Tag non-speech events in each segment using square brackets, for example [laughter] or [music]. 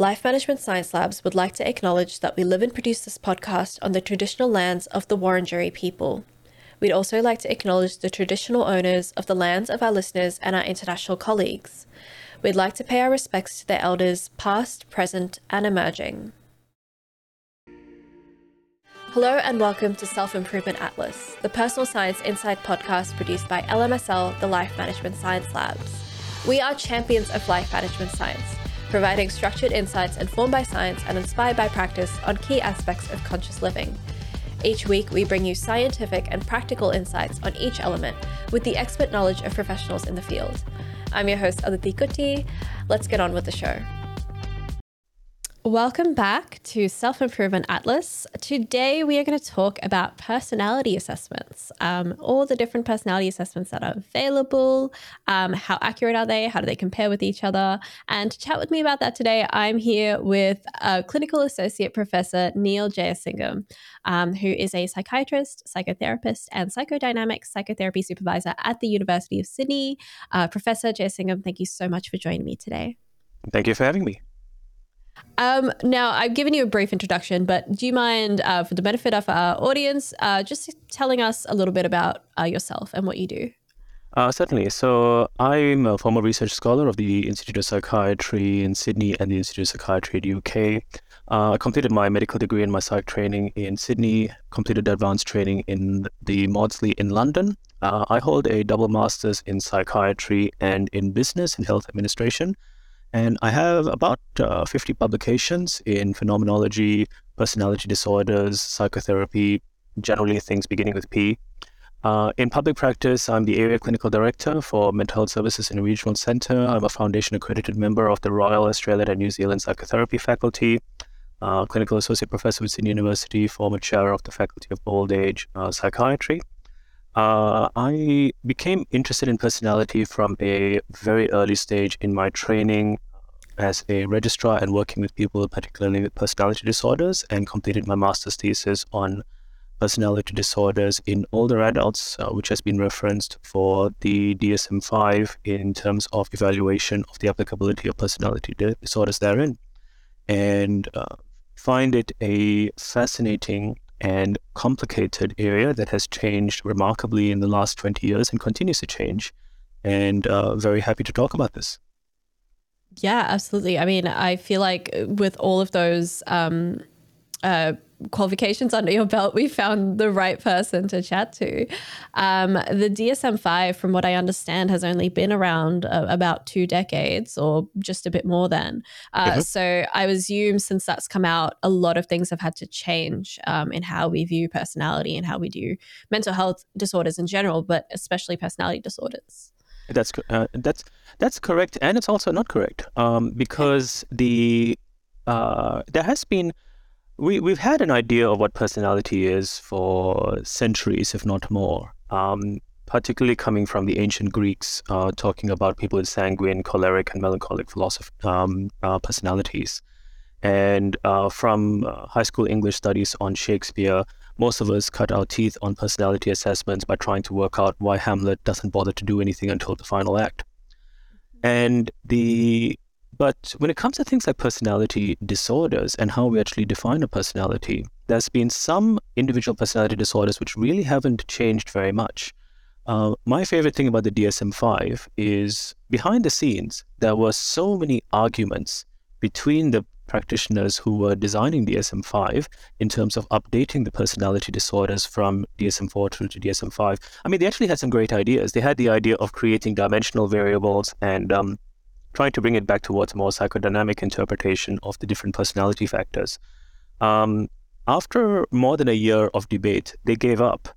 Life Management Science Labs would like to acknowledge that we live and produce this podcast on the traditional lands of the Wurundjeri people. We'd also like to acknowledge the traditional owners of the lands of our listeners and our international colleagues. We'd like to pay our respects to their elders, past, present, and emerging. Hello and welcome to Self Improvement Atlas, the personal science insight podcast produced by LMSL, the Life Management Science Labs. We are champions of life management science, providing structured insights informed by science and inspired by practice on key aspects of conscious living. Each week, we bring you scientific and practical insights on each element with the expert knowledge of professionals in the field. I'm your host, Aditi Kuti. Let's get on with the show. Welcome back to Self Improvement Atlas. Today, we are going to talk about personality assessments, um, all the different personality assessments that are available. Um, how accurate are they? How do they compare with each other? And to chat with me about that today, I'm here with uh, Clinical Associate Professor Neil Jeyasingam, um, who is a psychiatrist, psychotherapist, and psychodynamic psychotherapy supervisor at the University of Sydney. Uh, Professor Jeyasingam, thank you so much for joining me today. Thank you for having me. Um, now, I've given you a brief introduction, but do you mind, uh, for the benefit of our audience, uh, just telling us a little bit about uh, yourself and what you do? Uh, certainly. So, I'm a former research scholar of the Institute of Psychiatry in Sydney and the Institute of Psychiatry at UK. Uh, I completed my medical degree and my psych training in Sydney, completed advanced training in the Maudsley in London. Uh, I hold a double master's in psychiatry and in business and health administration. And I have about uh, 50 publications in phenomenology, personality disorders, psychotherapy, generally things beginning with P. Uh, in public practice, I'm the area clinical director for mental health services in a regional center. I'm a foundation accredited member of the Royal Australia and New Zealand Psychotherapy Faculty, uh, clinical associate professor with Sydney University, former chair of the Faculty of Old Age uh, Psychiatry. Uh, I became interested in personality from a very early stage in my training as a registrar and working with people, particularly with personality disorders, and completed my master's thesis on personality disorders in older adults, uh, which has been referenced for the DSM 5 in terms of evaluation of the applicability of personality disorders therein. And uh, find it a fascinating and complicated area that has changed remarkably in the last 20 years and continues to change. And uh, very happy to talk about this. Yeah, absolutely. I mean, I feel like with all of those um, uh, qualifications under your belt, we found the right person to chat to. Um, the DSM 5, from what I understand, has only been around uh, about two decades or just a bit more than. Uh, mm-hmm. So I assume since that's come out, a lot of things have had to change um, in how we view personality and how we do mental health disorders in general, but especially personality disorders. That's uh, that's that's correct, and it's also not correct um, because the uh, there has been we we've had an idea of what personality is for centuries, if not more. Um, particularly coming from the ancient Greeks, uh, talking about people with sanguine, choleric, and melancholic philosoph- um, uh, personalities. And uh, from uh, high school English studies on Shakespeare, most of us cut our teeth on personality assessments by trying to work out why Hamlet doesn't bother to do anything until the final act. And the but when it comes to things like personality disorders and how we actually define a personality, there's been some individual personality disorders which really haven't changed very much. Uh, my favorite thing about the DSM 5 is behind the scenes, there were so many arguments between the practitioners who were designing DSM 5 in terms of updating the personality disorders from DSM 4 through to DSM 5. I mean, they actually had some great ideas. They had the idea of creating dimensional variables and um, trying to bring it back towards a more psychodynamic interpretation of the different personality factors. Um, after more than a year of debate, they gave up.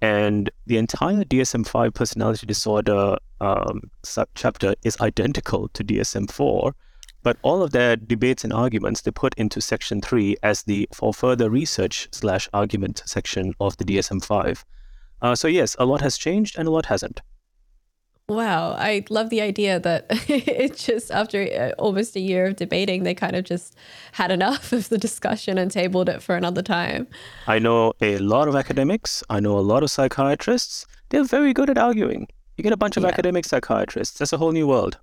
And the entire DSM 5 personality disorder um, chapter is identical to DSM 4 but all of their debates and arguments they put into section three as the for further research slash argument section of the DSM five. Uh, so yes, a lot has changed and a lot hasn't. Wow, I love the idea that [laughs] it just after uh, almost a year of debating, they kind of just had enough [laughs] of the discussion and tabled it for another time. I know a lot of academics, I know a lot of psychiatrists. They're very good at arguing. You get a bunch of yeah. academic psychiatrists. That's a whole new world.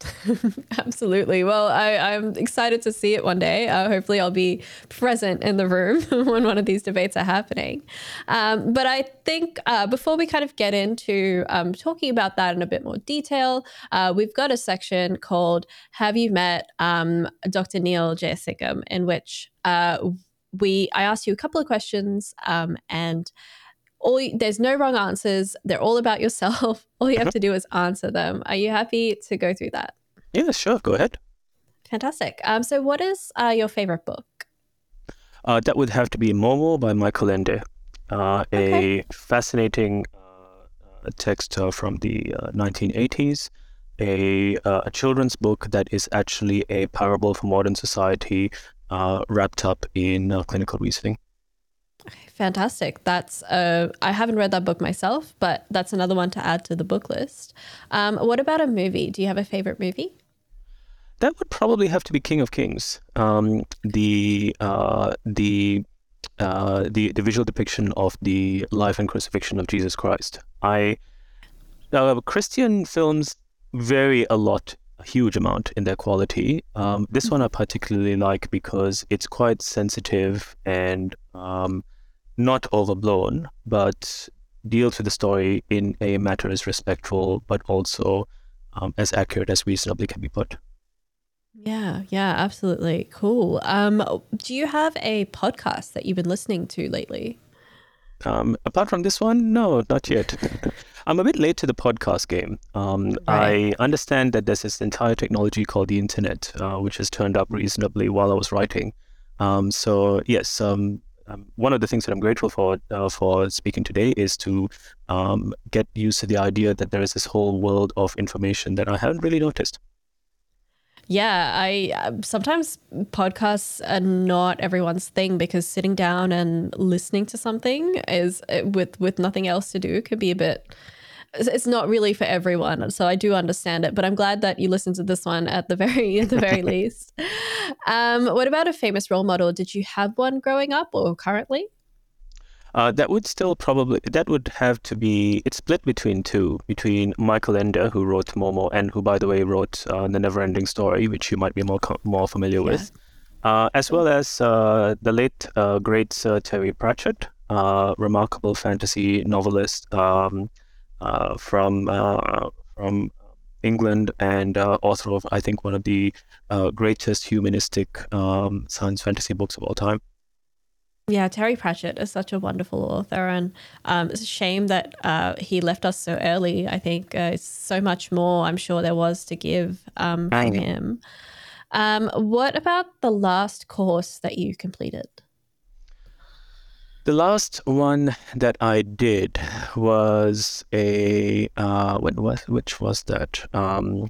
[laughs] Absolutely. Well, I, I'm excited to see it one day. Uh, hopefully, I'll be present in the room [laughs] when one of these debates are happening. Um, but I think uh, before we kind of get into um, talking about that in a bit more detail, uh, we've got a section called Have You Met um, Dr. Neil Jeyasingam, in which uh, we I ask you a couple of questions um, and all there's no wrong answers. They're all about yourself. [laughs] All you have to do is answer them. Are you happy to go through that? Yeah, sure. Go ahead. Fantastic. Um, so what is uh, your favorite book? Uh, that would have to be Momo by Michael Ende. Uh, okay. A fascinating uh, text uh, from the 1980s. Uh, a, a children's book that is actually a parable for modern society wrapped up in clinical reasoning. Fantastic. That's uh, I haven't read that book myself, but that's another one to add to the book list. Um, what about a movie? Do you have a favorite movie? That would probably have to be King of Kings. Um, the uh, the uh, the the visual depiction of the life and crucifixion of Jesus Christ. I uh, Christian films vary a lot, a huge amount in their quality. Um, this one I particularly like because it's quite sensitive and um, not overblown, but deals with the story in a matter as respectful, but also um, as accurate as reasonably can be put. Yeah, yeah, absolutely. Cool. Um, do you have a podcast that you've been listening to lately? Um, apart from this one, no, not yet. [laughs] I'm a bit late to the podcast game. Um, right. I understand that there's this entire technology called the internet, uh, which has turned up reasonably while I was writing. Um, so yes, um, um, one of the things that I'm grateful for uh, for speaking today is to um, get used to the idea that there is this whole world of information that I haven't really noticed. Yeah, I uh, sometimes podcasts are not everyone's thing because sitting down and listening to something is uh, with with nothing else to do could be a bit it's not really for everyone. So I do understand it, but I'm glad that you listened to this one at the very [laughs] at the very [laughs] least. Um, what about a famous role model? Did you have one growing up or currently? Uh, that would still probably that would have to be it's split between two between Michael Ende who wrote Momo and who by the way wrote uh, the Neverending Story which you might be more more familiar yeah. with uh, as well as uh, the late uh, great Sir Terry Pratchett uh, remarkable fantasy novelist um, from uh, from England and uh, author of I think one of the greatest humanistic um, science fantasy books of all time. Yeah, Terry Pratchett is such a wonderful author, and um, it's a shame that uh, he left us so early. I think uh, so much more I'm sure there was to give um, from him. Um, what about the last course that you completed? The last one that I did was a uh, what was which was that? Um,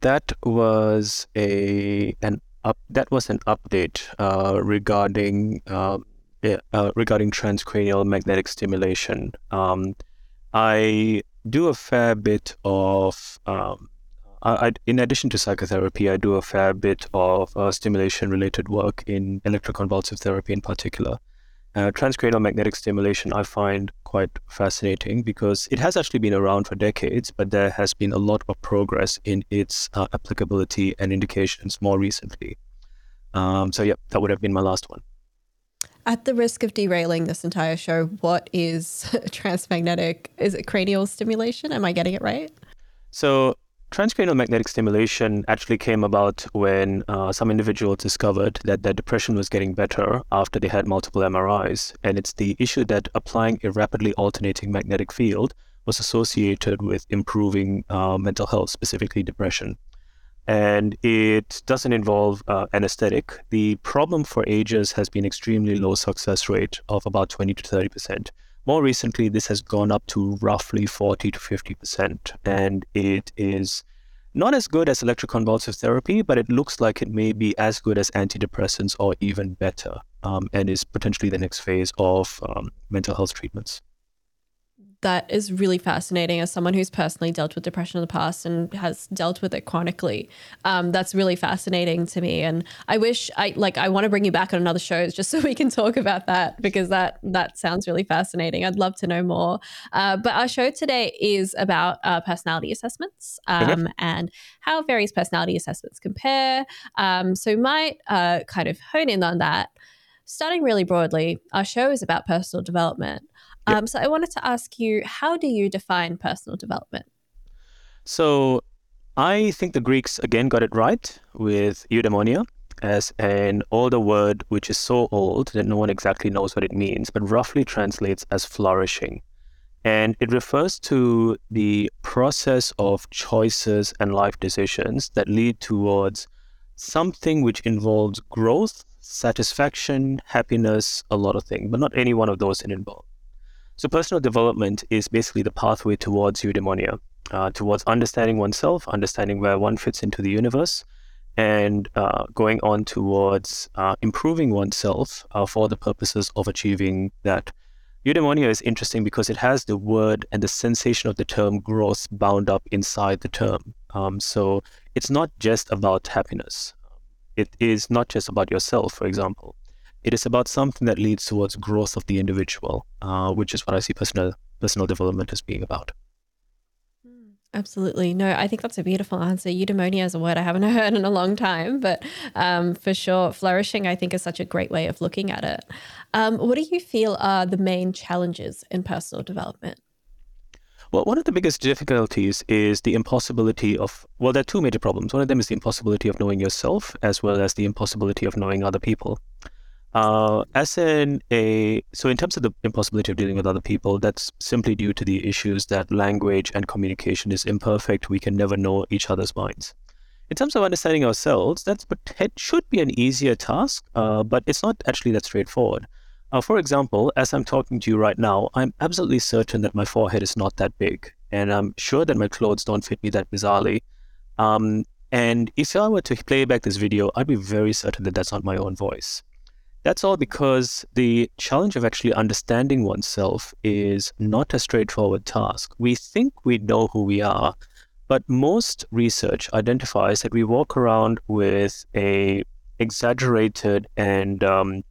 that was a an up that was an update uh, regarding uh, uh, regarding transcranial magnetic stimulation. Um, I do a fair bit of um, I, in addition to psychotherapy, I do a fair bit of uh, stimulation related work in electroconvulsive therapy in particular. Uh, transcranial magnetic stimulation I find quite fascinating because it has actually been around for decades, but there has been a lot of progress in its uh, applicability and indications more recently. Um, so, yeah, that would have been my last one. At the risk of derailing this entire show, what is [laughs] transmagnetic? Is it cranial stimulation? Am I getting it right? So, Transcranial magnetic stimulation actually came about when uh, some individuals discovered that their depression was getting better after they had multiple MRIs. And it's the issue that applying a rapidly alternating magnetic field was associated with improving uh, mental health, specifically depression. And it doesn't involve uh, anesthetic. The problem for ages has been extremely low success rate of about 20 to 30 percent. More recently, this has gone up to roughly 40 to 50%, and it is not as good as electroconvulsive therapy, but it looks like it may be as good as antidepressants or even better, um, and is potentially the next phase of um, mental health treatments. That is really fascinating as someone who's personally dealt with depression in the past and has dealt with it chronically. Um, that's really fascinating to me, and I wish I like I want to bring you back on another show [laughs] just so we can talk about that because that that sounds really fascinating. I'd love to know more. Uh, but our show today is about uh, personality assessments um, and how various personality assessments compare. Um, so might uh, kind of hone in on that. Starting really broadly, our show is about personal development. Yep. Um, so I wanted to ask you, how do you define personal development? So I think the Greeks again got it right with eudaimonia as an older word which is so old that no one exactly knows what it means, but roughly translates as flourishing. And it refers to the process of choices and life decisions that lead towards something which involves growth, satisfaction, happiness, a lot of things, but not any one of those in involved. So personal development is basically the pathway towards eudaimonia, uh, towards understanding oneself, understanding where one fits into the universe, and uh, going on towards uh, improving oneself uh, for the purposes of achieving that. Eudaimonia is interesting because it has the word and the sensation of the term growth bound up inside the term. Um, so it's not just about happiness. It is not just about yourself, for example. It is about something that leads towards growth of the individual, uh, which is what I see personal personal development as being about. Hmm, absolutely. No, I think that's a beautiful answer. Eudaimonia is a word I haven't [laughs] heard in a long time, but um, for sure, flourishing, I think, is such a great way of looking at it. Um, what do you feel are the main challenges in personal development? Well, one of the biggest difficulties is the impossibility of, well, there are two major problems. One of them is the impossibility of knowing yourself, as well as the impossibility of knowing other people. Uh, as in a so in terms of the impossibility of dealing with other people, that's simply due to the issues that language and communication is imperfect. We can never know each other's minds. In terms of understanding ourselves, that's it should be an easier task, uh, but it's not actually that straightforward. Uh, for example, as I'm talking to you right now, I'm absolutely certain that my forehead is not that big, and I'm sure that my clothes don't fit me that bizarrely. Um, and if I were to play back this video, I'd be very certain that that's not my own voice. That's all because the challenge of actually understanding oneself is not a straightforward task. We think we know who we are, but most research identifies that we walk around with a exaggerated and um,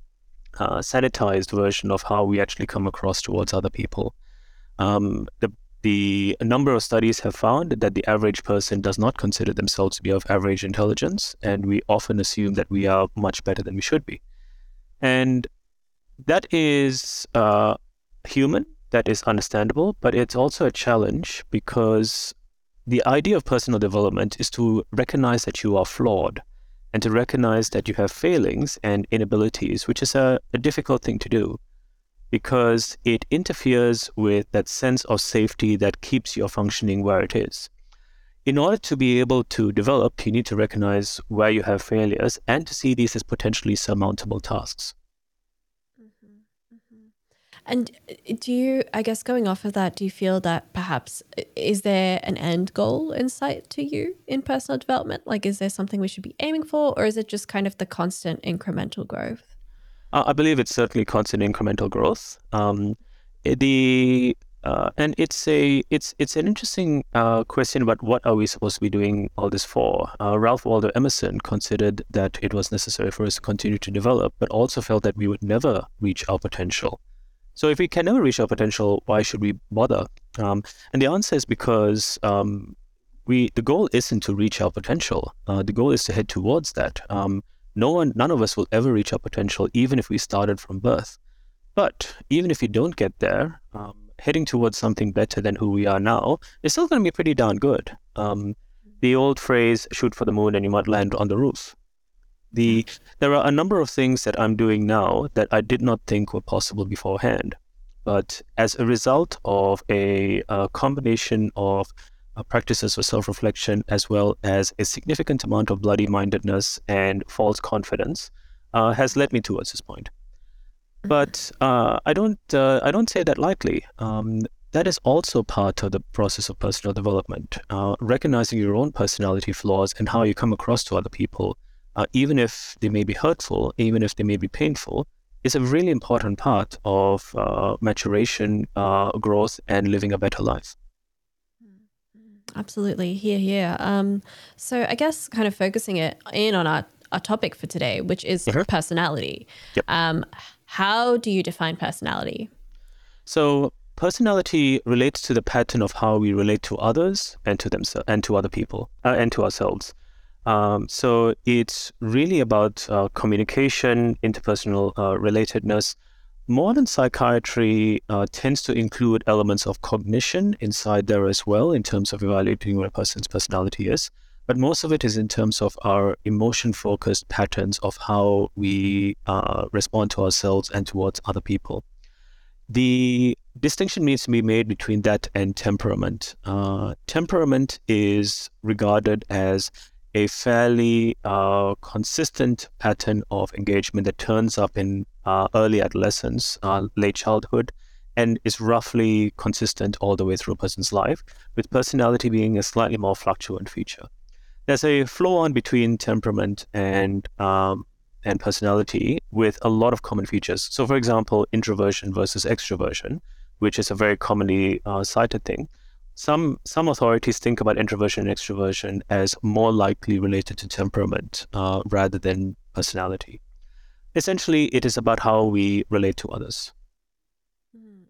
uh, sanitized version of how we actually come across towards other people. Um, the the number of studies have found that the average person does not consider themselves to be of average intelligence, and we often assume that we are much better than we should be. And that is uh, human, that is understandable, but it's also a challenge because the idea of personal development is to recognize that you are flawed and to recognize that you have failings and inabilities, which is a, a difficult thing to do because it interferes with that sense of safety that keeps your functioning where it is. In order to be able to develop, you need to recognize where you have failures and to see these as potentially surmountable tasks. Mm-hmm, mm-hmm. And uh, do you, I guess, going off of that, do you feel that perhaps is there an end goal in sight to you in personal development? Like, is there something we should be aiming for, or is it just kind of the constant incremental growth? I believe it's certainly constant incremental growth. Um, the uh, and it's a it's it's an interesting uh, question about what are we supposed to be doing all this for. Uh, Ralph Waldo Emerson considered that it was necessary for us to continue to develop, but also felt that we would never reach our potential. So if we can never reach our potential, why should we bother? Um, and the answer is because um, we the goal isn't to reach our potential. Uh, the goal is to head towards that. Um, no one, none of us will ever reach our potential, even if we started from birth. But even if we don't get there, um, heading towards something better than who we are now is still going to be pretty darn good. Um, the old phrase "shoot for the moon and you might land on the roof." The there are a number of things that I'm doing now that I did not think were possible beforehand, but as a result of a, a combination of uh, practices for self-reflection as well as a significant amount of bloody mindedness and false confidence, uh, has led me towards this point. But uh, I don't uh, I don't say that lightly. Um, that is also part of the process of personal development. Uh, recognizing your own personality flaws and how you come across to other people, uh, even if they may be hurtful, even if they may be painful, is a really important part of uh, maturation, uh, growth, and living a better life. Absolutely, hear, hear. Um, so I guess kind of focusing it in on our, our topic for today, which is mm-hmm. personality. Yep. Um, how do you define personality? So personality relates to the pattern of how we relate to others and to themselves and to other people uh, and to ourselves. Um, so it's really about uh, communication, interpersonal uh, relatedness. Modern psychiatry uh, tends to include elements of cognition inside there as well, in terms of evaluating what a person's personality is. But most of it is in terms of our emotion focused patterns of how we uh, respond to ourselves and towards other people. The distinction needs to be made between that and temperament. Uh, temperament is regarded as a fairly uh, consistent pattern of engagement that turns up in uh, early adolescence, uh, late childhood, and is roughly consistent all the way through a person's life, with personality being a slightly more fluctuant feature. There's a flow on between temperament and um, and personality with a lot of common features. So, for example, introversion versus extroversion, which is a very commonly uh, cited thing some some authorities think about introversion and extroversion as more likely related to temperament uh, rather than personality. Essentially, it is about how we relate to others.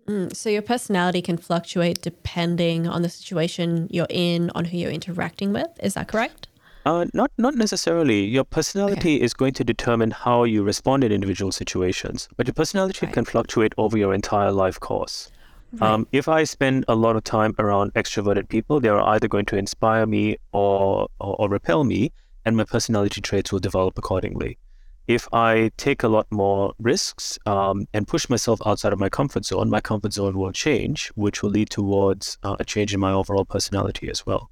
Mm-hmm. So your personality can fluctuate depending on the situation you're in, on who you're interacting with. Is that correct? Uh, not not necessarily. Your personality okay. is going to determine how you respond in individual situations, but your personality right. can fluctuate over your entire life course. Right. Um, if I spend a lot of time around extroverted people, they are either going to inspire me or, or, or repel me, and my personality traits will develop accordingly. If I take a lot more risks um, and push myself outside of my comfort zone, my comfort zone will change, which will lead towards uh, a change in my overall personality as well.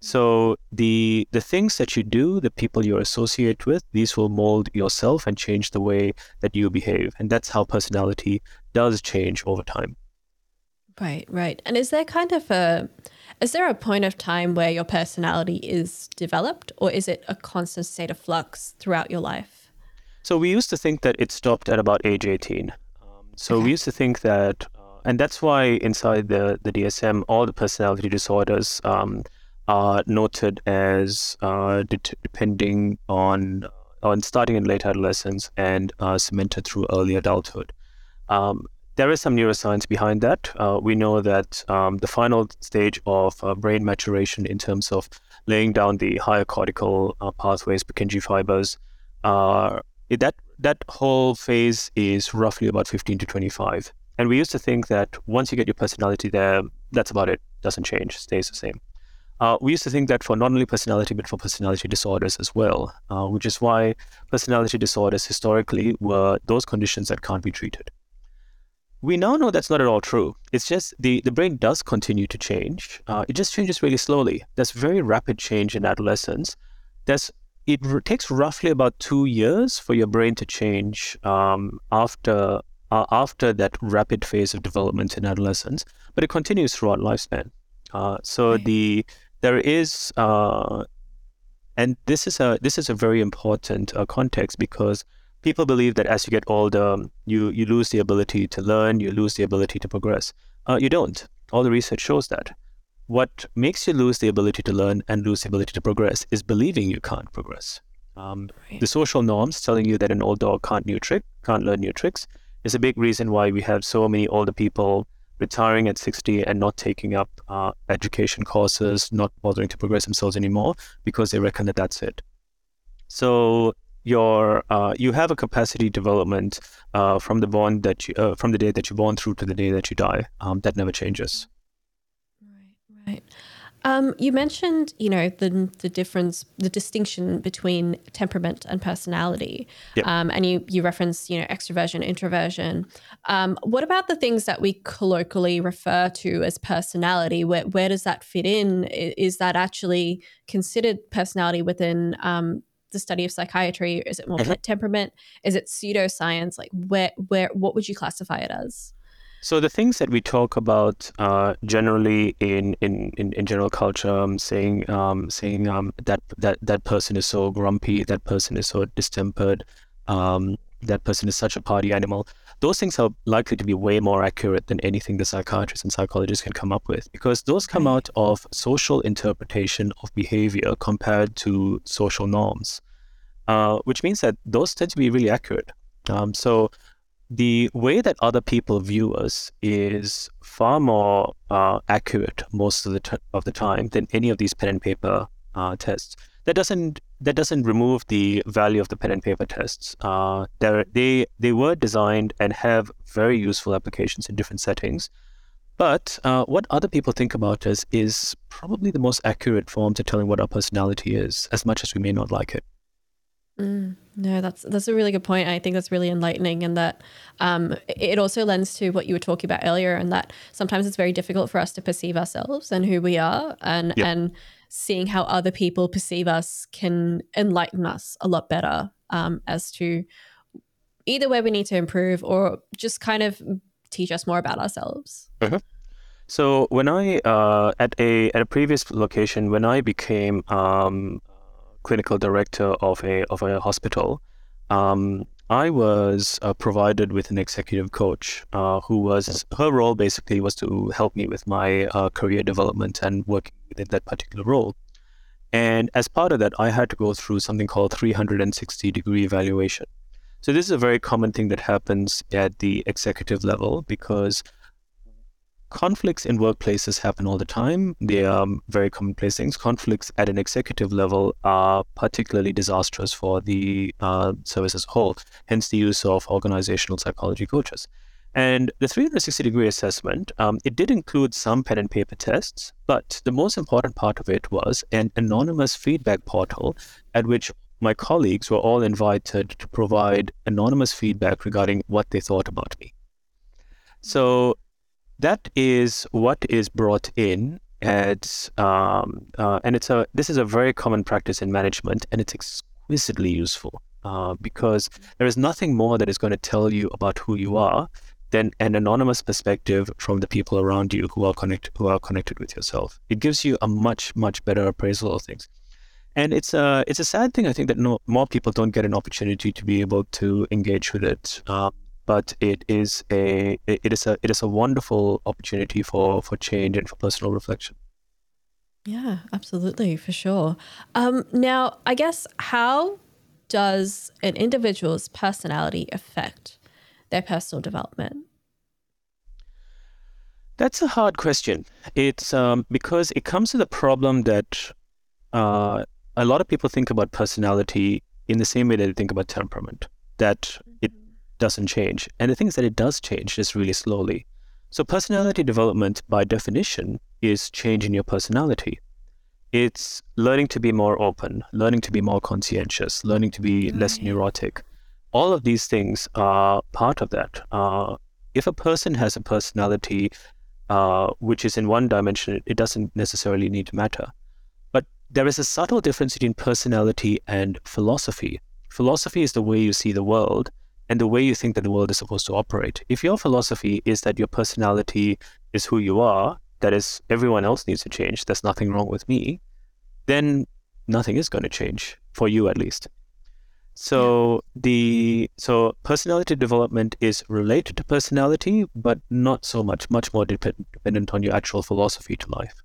So the the things that you do, the people you associate with, these will mold yourself and change the way that you behave, and that's how personality does change over time. Right, right. And is there kind of a is there a point of time where your personality is developed or is it a constant state of flux throughout your life? So we used to think that it stopped at about age 18. Um, so okay. we used to think that and that's why inside the, the DSM, all the personality disorders um, are noted as uh, de- depending on on starting in late adolescence and uh, cemented through early adulthood. Um, there is some neuroscience behind that. Uh, we know that um, the final stage of uh, brain maturation, in terms of laying down the higher cortical uh, pathways, Purkinje fibers, uh, that that whole phase is roughly about 15 to 25. And we used to think that once you get your personality there, that's about it. Doesn't change, stays the same. Uh, we used to think that for not only personality, but for personality disorders as well, uh, which is why personality disorders historically were those conditions that can't be treated. We now know that's not at all true. It's just the, the brain does continue to change. Uh, it just changes really slowly. There's very rapid change in adolescence. There's it r- takes roughly about two years for your brain to change um, after uh, after that rapid phase of development in adolescence, but it continues throughout lifespan. Uh, so the there is uh, and this is a this is a very important uh, context because people believe that as you get older, you, you lose the ability to learn, you lose the ability to progress. Uh, you don't. All the research shows that. What makes you lose the ability to learn and lose the ability to progress is believing you can't progress. Um, right. The social norms telling you that an old dog can't new trick, can't learn new tricks, is a big reason why we have so many older people retiring at 60 and not taking up uh, education courses, not bothering to progress themselves anymore because they reckon that that's it. So your uh, you have a capacity development uh, from the born that you uh, from the day that you're born through to the day that you die um, that never changes right um, you mentioned you know the the difference the distinction between temperament and personality yep. um, and you you reference you know extroversion introversion um, what about the things that we colloquially refer to as personality where, where does that fit in is that actually considered personality within um, the study of psychiatry? Is it more mm-hmm. temperament? Is it pseudoscience? Like where where what would you classify it as? So the things that we talk about uh, generally in, in, in, in, general culture, um, saying um, saying um, that that that person is so grumpy, that person is so distempered, um, that person is such a party animal. Those things are likely to be way more accurate than anything the psychiatrists and psychologists can come up with because those come out of social interpretation of behavior compared to social norms, uh, which means that those tend to be really accurate. Um, so the way that other people view us is far more uh, accurate most of the t- of the time than any of these pen and paper uh, tests. That doesn't that doesn't remove the value of the pen and paper tests. Uh, they they were designed and have very useful applications in different settings. But uh, what other people think about us is probably the most accurate form to telling what our personality is, as much as we may not like it. Mm, no, that's that's a really good point. I think that's really enlightening, and that um, it also lends to what you were talking about earlier, and that sometimes it's very difficult for us to perceive ourselves and who we are, and yep. and seeing how other people perceive us can enlighten us a lot better um, as to either where we need to improve or just kind of teach us more about ourselves. Mm-hmm. So when I uh, at a at a previous location, when I became um, clinical director of a of a hospital, um, I was uh, provided with an executive coach uh, who was her role basically was to help me with my uh, career development and working within that particular role. And as part of that, I had to go through something called 360 degree evaluation. So this is a very common thing that happens at the executive level because conflicts in workplaces happen all the time. They are very commonplace things. Conflicts at an executive level are particularly disastrous for the uh, service as a whole, hence the use of organizational psychology coaches. And the 360 degree assessment, um, it did include some pen and paper tests, but the most important part of it was an anonymous feedback portal at which my colleagues were all invited to provide anonymous feedback regarding what they thought about me. So that is what is brought in um, uh, and it's a this is a very common practice in management and it's exquisitely useful uh, because there is nothing more that is going to tell you about who you are than an anonymous perspective from the people around you who are connected who are connected with yourself. It gives you a much much better appraisal of things. And it's a it's a sad thing I think that no, more people don't get an opportunity to be able to engage with it um, but it is a it is a it is a wonderful opportunity for for change and for personal reflection. Yeah, absolutely, for sure. Um, now, I guess how does an individual's personality affect their personal development? That's a hard question. It's um, because it comes to the problem that uh, a lot of people think about personality in the same way that they think about temperament. That it doesn't change. And the thing is that it does change just really slowly. So, personality development, by definition, is changing your personality. It's learning to be more open, learning to be more conscientious, learning to be less neurotic. All of these things are part of that. Uh, if a person has a personality uh, which is in one dimension, it doesn't necessarily need to matter. But there is a subtle difference between personality and philosophy. Philosophy is the way you see the world, and the way you think that the world is supposed to operate. If your philosophy is that your personality is who you are, that is, everyone else needs to change, there's nothing wrong with me, then nothing is going to change, for you at least. So the so personality development is related to personality, but not so much, much more depend, dependent on your actual philosophy to life.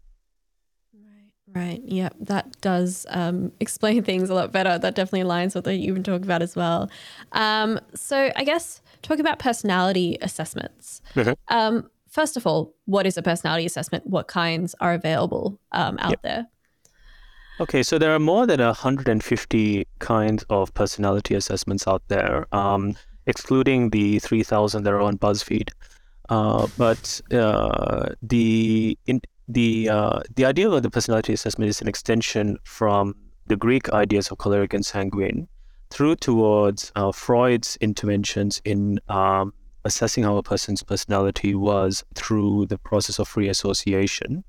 Right. Yeah, that does um, [laughs] explain things a lot better. That definitely aligns with what you've been talking about as well. Um, so, I guess talking about personality assessments. Mm-hmm. Um, first of all, what is a personality assessment? What kinds are available um, out yep. there? Okay, so there are more than 150 kinds of personality assessments out there, um, excluding the 3,000 that are on BuzzFeed. Uh, but uh, the in, the uh, the idea of the personality assessment is an extension from the Greek ideas of choleric and sanguine through towards uh, Freud's interventions in um, assessing how a person's personality was through the process of free association.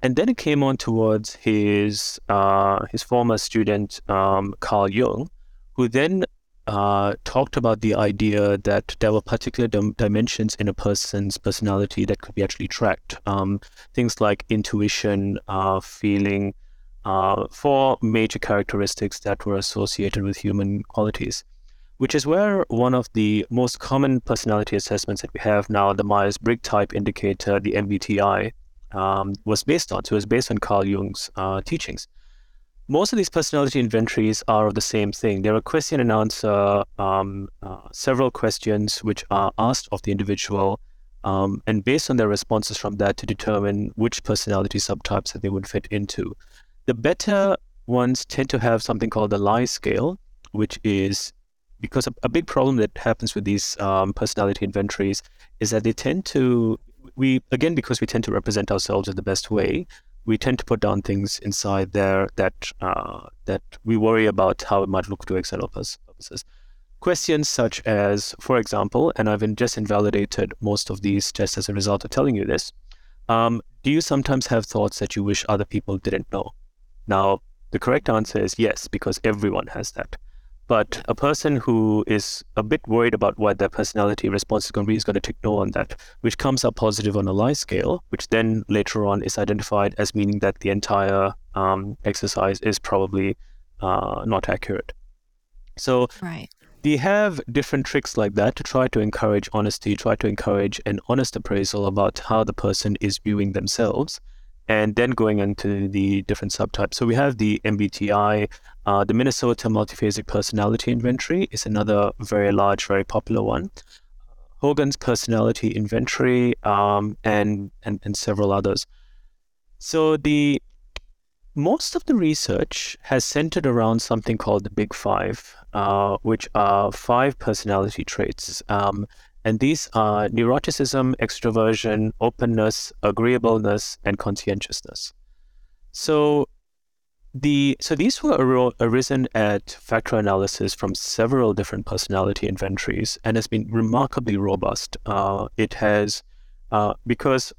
And then it came on towards his uh, his former student um, Carl Jung, who then uh, talked about the idea that there were particular dim- dimensions in a person's personality that could be actually tracked. Um, things like intuition, uh, feeling, uh, four major characteristics that were associated with human qualities. which is where one of the most common personality assessments that we have now, the Myers Briggs Type Indicator, the MBTI, um, was based on. So it was based on Carl Jung's uh, teachings. Most of these personality inventories are of the same thing. They're a question and answer, um, uh, several questions which are asked of the individual, um, and based on their responses from that to determine which personality subtypes that they would fit into. The better ones tend to have something called the lie scale, which is because a, a big problem that happens with these um, personality inventories is that they tend to we again because we tend to represent ourselves in the best way we tend to put down things inside there that uh, that we worry about how it might look to external purposes questions such as for example and i've just invalidated most of these just as a result of telling you this um, do you sometimes have thoughts that you wish other people didn't know? Now the correct answer is yes because everyone has that but a person who is a bit worried about what their personality response is going to be is going to take no on that, which comes up positive on a lie scale, which then later on is identified as meaning that the entire um, exercise is probably uh, not accurate. So right. they have different tricks like that to try to encourage honesty, try to encourage an honest appraisal about how the person is viewing themselves and then going into the different subtypes. So we have the MBTI, uh, the Minnesota Multiphasic Personality Inventory is another very large, very popular one. Hogan's Personality Inventory, um, and, and and several others. So the most of the research has centered around something called the Big Five, uh, which are five personality traits. Um, and these are neuroticism, extroversion, openness, agreeableness, and conscientiousness. So the so these were arisen at factor analysis from several different personality inventories and has been remarkably robust. Uh, it has uh, because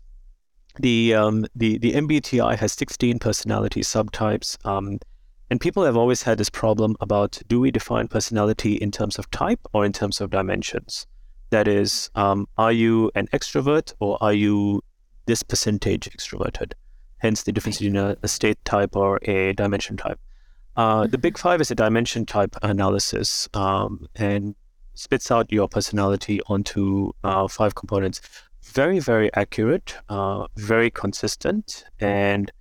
the um, the the MBTI has 16 personality subtypes. Um, and people have always had this problem about do we define personality in terms of type or in terms of dimensions? That is, um, are you an extrovert or are you this percentage extroverted? Hence the difference between a, a state type or a dimension type. Uh, the Big mm-hmm. Five is a dimension type analysis um, and spits out your personality onto uh, five components. Very, very accurate, uh, very consistent, and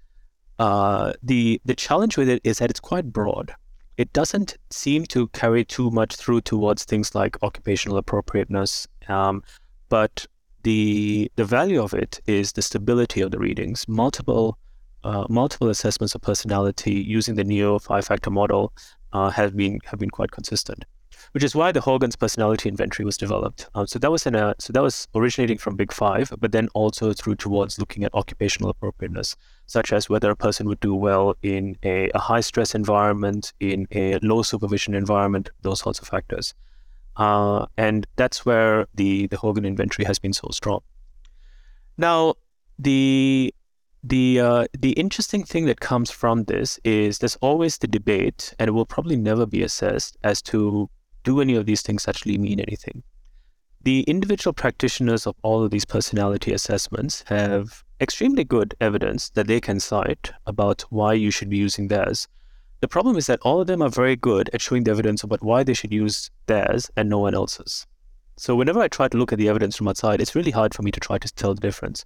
uh, the the challenge with it is that it's quite broad it doesn't seem to carry too much through towards things like occupational appropriateness. Um, but the the value of it is the stability of the readings. Multiple uh, multiple assessments of personality using the Neo five factor model uh, have been have been quite consistent which is why the Hogan's personality inventory was developed. Um, so that was in a so that was originating from Big Five, but then also through towards looking at occupational appropriateness, such as whether a person would do well in a, a high stress environment, in a low supervision environment, those sorts of factors. Uh, and that's where the the Hogan inventory has been so strong. Now, the the uh, the interesting thing that comes from this is there's always the debate, and it will probably never be assessed as to do any of these things actually mean anything? The individual practitioners of all of these personality assessments have extremely good evidence that they can cite about why you should be using theirs. The problem is that all of them are very good at showing the evidence about why they should use theirs and no one else's. So whenever I try to look at the evidence from outside, it's really hard for me to try to tell the difference.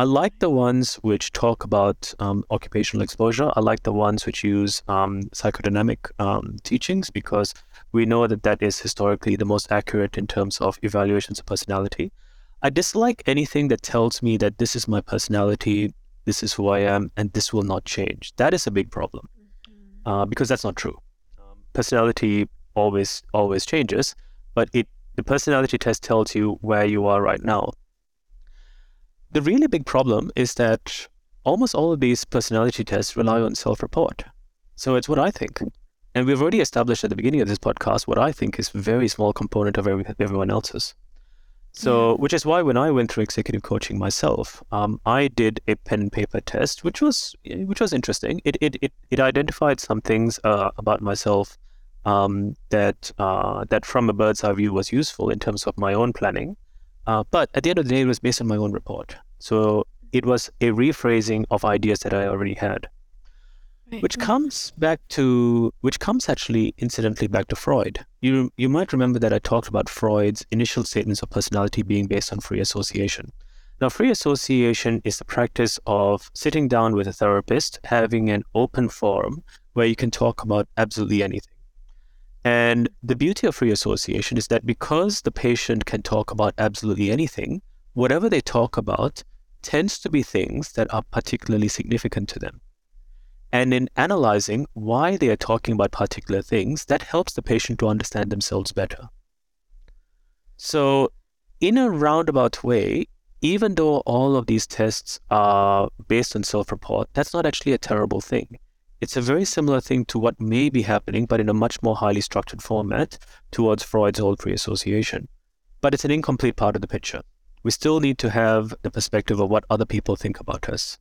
I like the ones which talk about um, occupational exposure. I like the ones which use um, psychodynamic um, teachings because we know that that is historically the most accurate in terms of evaluations of personality. I dislike anything that tells me that this is my personality, this is who I am, and this will not change. That is a big problem mm-hmm. uh, because that's not true. Um, personality always always changes, but it the personality test tells you where you are right now the really big problem is that almost all of these personality tests rely on self report. So it's what I think. And we've already established at the beginning of this podcast what I think is a very small component of every, everyone else's. So, which is why when I went through executive coaching myself, um, I did a pen and paper test, which was which was interesting. It it it, it identified some things uh, about myself um, that uh, that from a bird's eye view was useful in terms of my own planning. Uh, but at the end of the day, it was based on my own report. So it was a rephrasing of ideas that I already had. Right. Which comes back to, which comes actually incidentally back to Freud. You you might remember that I talked about Freud's initial statements of personality being based on free association. Now, free association is the practice of sitting down with a therapist, having an open forum where you can talk about absolutely anything. And the beauty of free association is that because the patient can talk about absolutely anything, whatever they talk about tends to be things that are particularly significant to them. And in analyzing why they are talking about particular things, that helps the patient to understand themselves better. So, in a roundabout way, even though all of these tests are based on self report, that's not actually a terrible thing. It's a very similar thing to what may be happening, but in a much more highly structured format towards Freud's old free association. But it's an incomplete part of the picture. We still need to have the perspective of what other people think about us.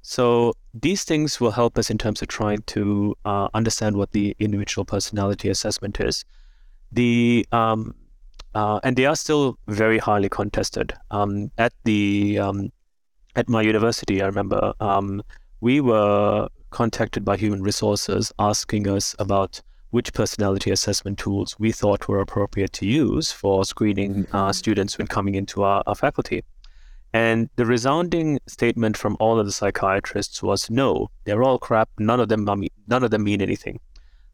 So these things will help us in terms of trying to uh, understand what the individual personality assessment is. The um, uh, and they are still very highly contested. Um, at the um, at my university, I remember um, we were contacted by human resources asking us about which personality assessment tools we thought were appropriate to use for screening uh, students when coming into our, our, faculty. And the resounding statement from all of the psychiatrists was, "No, they're all crap. None of them, none of them mean anything."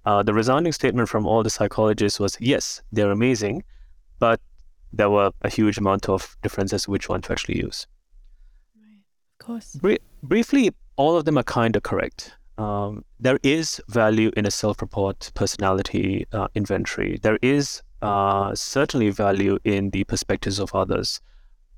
Uh, the resounding statement from all the psychologists was, "Yes, they're amazing, but there were a huge amount of differences which one to actually use." Right. Of course. Bri- briefly, all of them are kind of correct. Um, there is value in a self-report personality uh, inventory. There is uh, certainly value in the perspectives of others.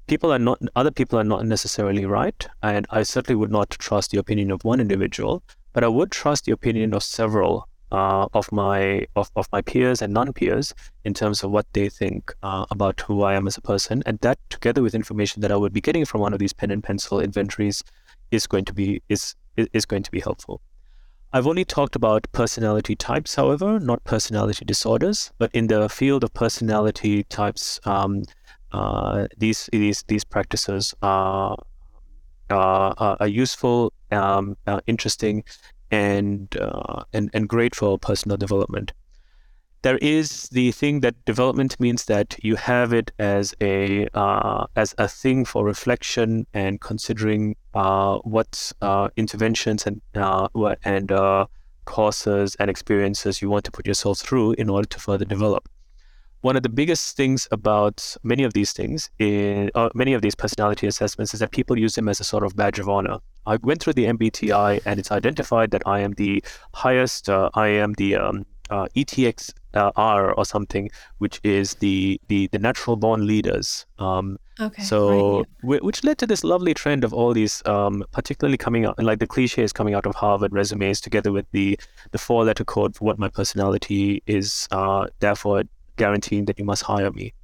People are not other people are not necessarily right, and I certainly would not trust the opinion of one individual, but I would trust the opinion of several uh, of my of, of my peers and non-peers in terms of what they think uh, about who I am as a person, and that together with information that I would be getting from one of these pen and pencil inventories is going to be is is going to be helpful. I've only talked about personality types, however, not personality disorders. But in the field of personality types, um, uh, these these these practices are uh, are useful, um, uh, interesting, and uh, and and great for personal development there is the thing that development means that you have it as a uh, as a thing for reflection and considering uh, what uh, interventions and uh, and uh, courses and experiences you want to put yourself through in order to further develop. One of the biggest things about many of these things, in, uh, many of these personality assessments, is that people use them as a sort of badge of honor. I went through the MBTI and it's identified that I am the highest, I am the um, uh, ETX uh, R or something, which is the the, the natural born leaders. Um, okay. So, right, yeah. which led to this lovely trend of all these, um, particularly coming out, like the cliches coming out of Harvard resumes, together with the the four letter code for what my personality is. Uh, therefore, guaranteeing that you must hire me.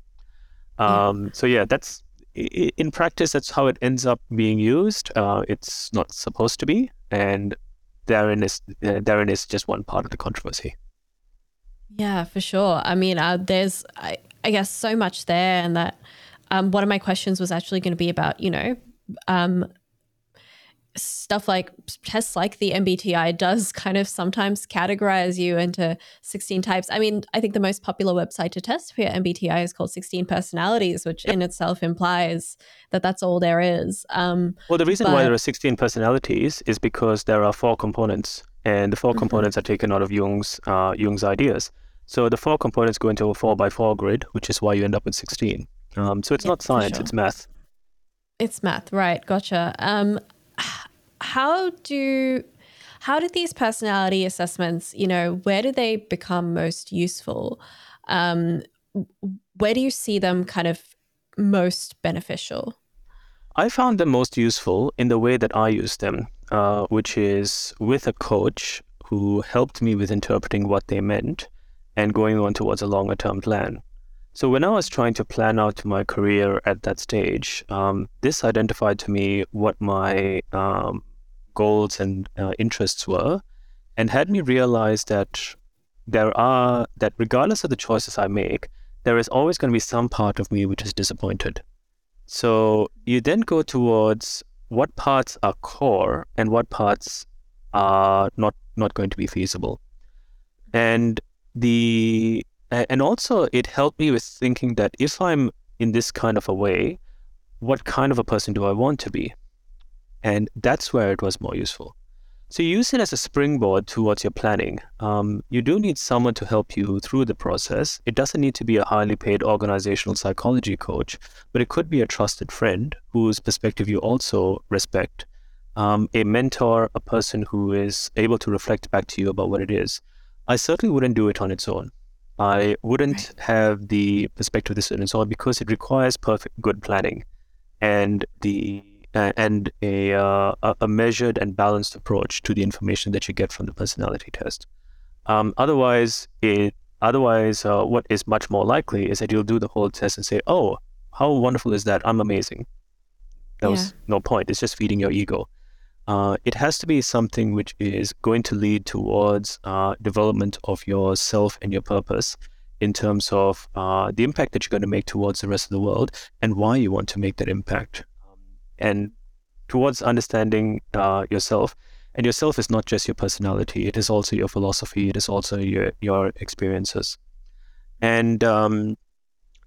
Um, yeah. So yeah, that's in practice. That's how it ends up being used. Uh, it's not supposed to be, and therein is uh, therein is just one part of the controversy. Yeah, for sure. I mean, uh, there's, I, I, guess, so much there, and that um, one of my questions was actually going to be about, you know, um, stuff like tests like the MBTI does [laughs] kind of sometimes categorize you into 16 types. I mean, I think the most popular website to test for your MBTI is called 16 Personalities, which yep. in itself implies that that's all there is. Um, well, the reason but, why there are 16 personalities is because there are four components and the 4 mm-hmm. components are taken out of Jung's uh, Jung's ideas. So the four components go into a four by four grid, which is why you end up with sixteen. Um, so it's yeah, not science; sure. it's math. It's math, right? Gotcha. Um, [sighs] how do how do these personality assessments? You know, where do they become most useful? Um, where do you see them kind of most beneficial? I found them most useful in the way that I use them, uh, which is with a coach who helped me with interpreting what they meant and going on towards a longer term plan. So, when I was trying to plan out my career at that stage, um, this identified to me what my um, goals and uh, interests were and had me realize that there are, that regardless of the choices I make, there is always going to be some part of me which is disappointed. So you then go towards what parts are core and what parts are not not going to be feasible. And the and also it helped me with thinking that if I'm in this kind of a way, what kind of a person do I want to be? And that's where it was more useful. So you use it as a springboard towards your planning. Um, you do need someone to help you through the process. It doesn't need to be a highly paid organizational psychology coach, but it could be a trusted friend whose perspective you also respect, um, a mentor, a person who is able to reflect back to you about what it is. I certainly wouldn't do it on its own. I wouldn't right. have the perspective of this on its own because it requires perfect good planning and the and a, uh, a measured and balanced approach to the information that you get from the personality test. Um, otherwise, it otherwise uh, what is much more likely is that you'll do the whole test and say, "Oh, how wonderful is that? I'm amazing." That yeah. was no point. It's just feeding your ego. Uh, it has to be something which is going to lead towards uh, development of yourself and your purpose in terms of uh, the impact that you're going to make towards the rest of the world and why you want to make that impact and towards understanding uh, yourself. And yourself is not just your personality; it is also your philosophy. It is also your your experiences. And um,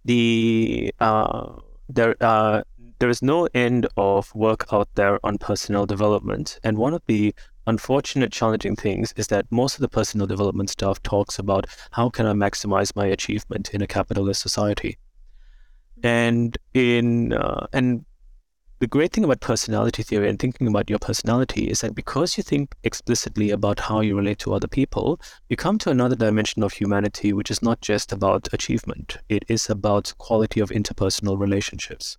the uh, there uh, there is no end of work out there on personal development. And one of the unfortunate, challenging things is that most of the personal development stuff talks about how can I maximize my achievement in a capitalist society. And in uh, and the great thing about personality theory and thinking about your personality is that because you think explicitly about how you relate to other people, you come to another dimension of humanity, which is not just about achievement, it is about quality of interpersonal relationships.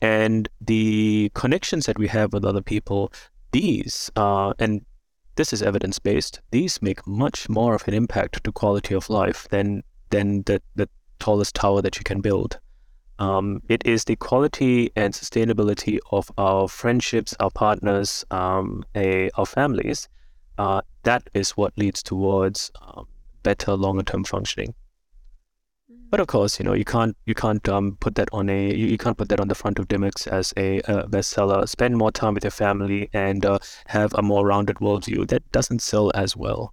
And the connections that we have with other people, these, and this is evidence based, these make much more of an impact to quality of life than, than the, the tallest tower that you can build. Um, it is the quality and sustainability of our friendships, our partners, um, a, our families. Uh, that is what leads towards um, better longer term functioning. But of course, you know you can't you can't um, put that on a you, you, can't put that on the front of Dymocks as a, a bestseller. Spend more time with your family and uh, have a more rounded worldview. That doesn't sell as well.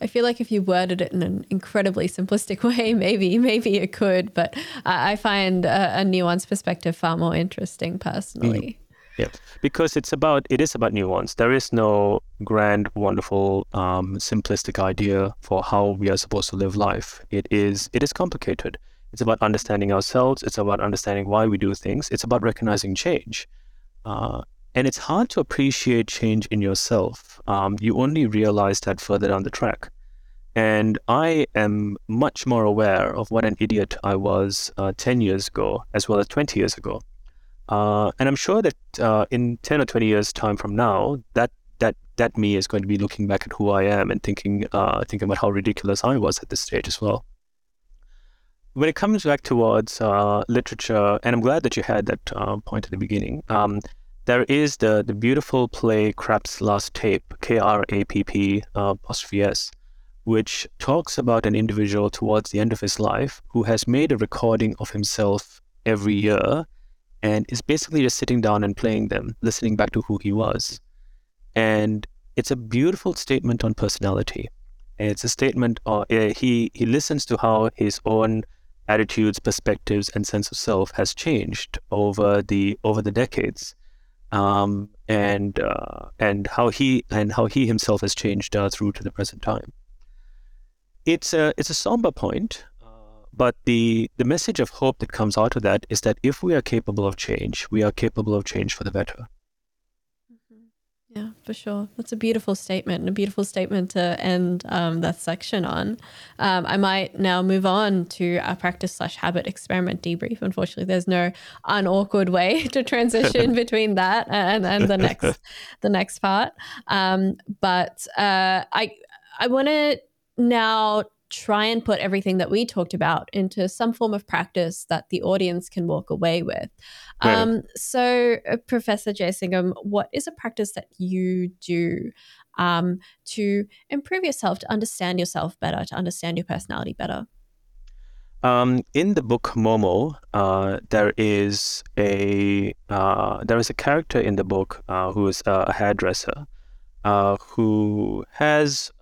I feel like if you worded it in an incredibly simplistic [laughs] way, maybe maybe it could, but I find a, a nuanced perspective far more interesting personally. Yeah, because it's about it is about nuance. There is no grand, wonderful, um, simplistic idea for how we are supposed to live life. It is it is complicated. It's about understanding ourselves. It's about understanding why we do things. It's about recognizing change. Uh, and it's hard to appreciate change in yourself. Um, you only realize that further down the track. And I am much more aware of what an idiot I was uh, 10 years ago, as well as 20 years ago. Uh, and I'm sure that uh, in 10 or 20 years' time from now, that that that me is going to be looking back at who I am and thinking uh, thinking about how ridiculous I was at this stage as well. When it comes back towards uh, literature, and I'm glad that you had that uh, point at the beginning. Um, there is the the beautiful play Krapp's Last Tape, K R A P P apostrophe S, which talks about an individual towards the end of his life who has made a recording of himself every year and is basically just sitting down and playing them, listening back to who he was. And it's a beautiful statement on personality. It's a statement, uh, he, he listens to how his own attitudes, perspectives, and sense of self has changed over the over the decades um, and uh, and how he and how he himself has changed uh, through to the present time. It's a it's a somber point, uh, but the the message of hope that comes out of that is that if we are capable of change, we are capable of change for the better. Yeah, for sure. That's a beautiful statement and a beautiful statement to end um, that section on. Um, I might now move on to our practice slash habit experiment debrief. Unfortunately, there's no unawkward way [laughs] to transition [laughs] between that and, and the next [laughs] the next part. Um, but uh, I I want to now try and put everything that we talked about into some form of practice that the audience can walk away with. Right. Um, so, uh, Professor Jeyasingam, what is a practice that you do um, to improve yourself, to understand yourself better, to understand your personality better? Um, in the book Momo, uh, there is a uh, there is a character in the book uh, who is a hairdresser, uh, who has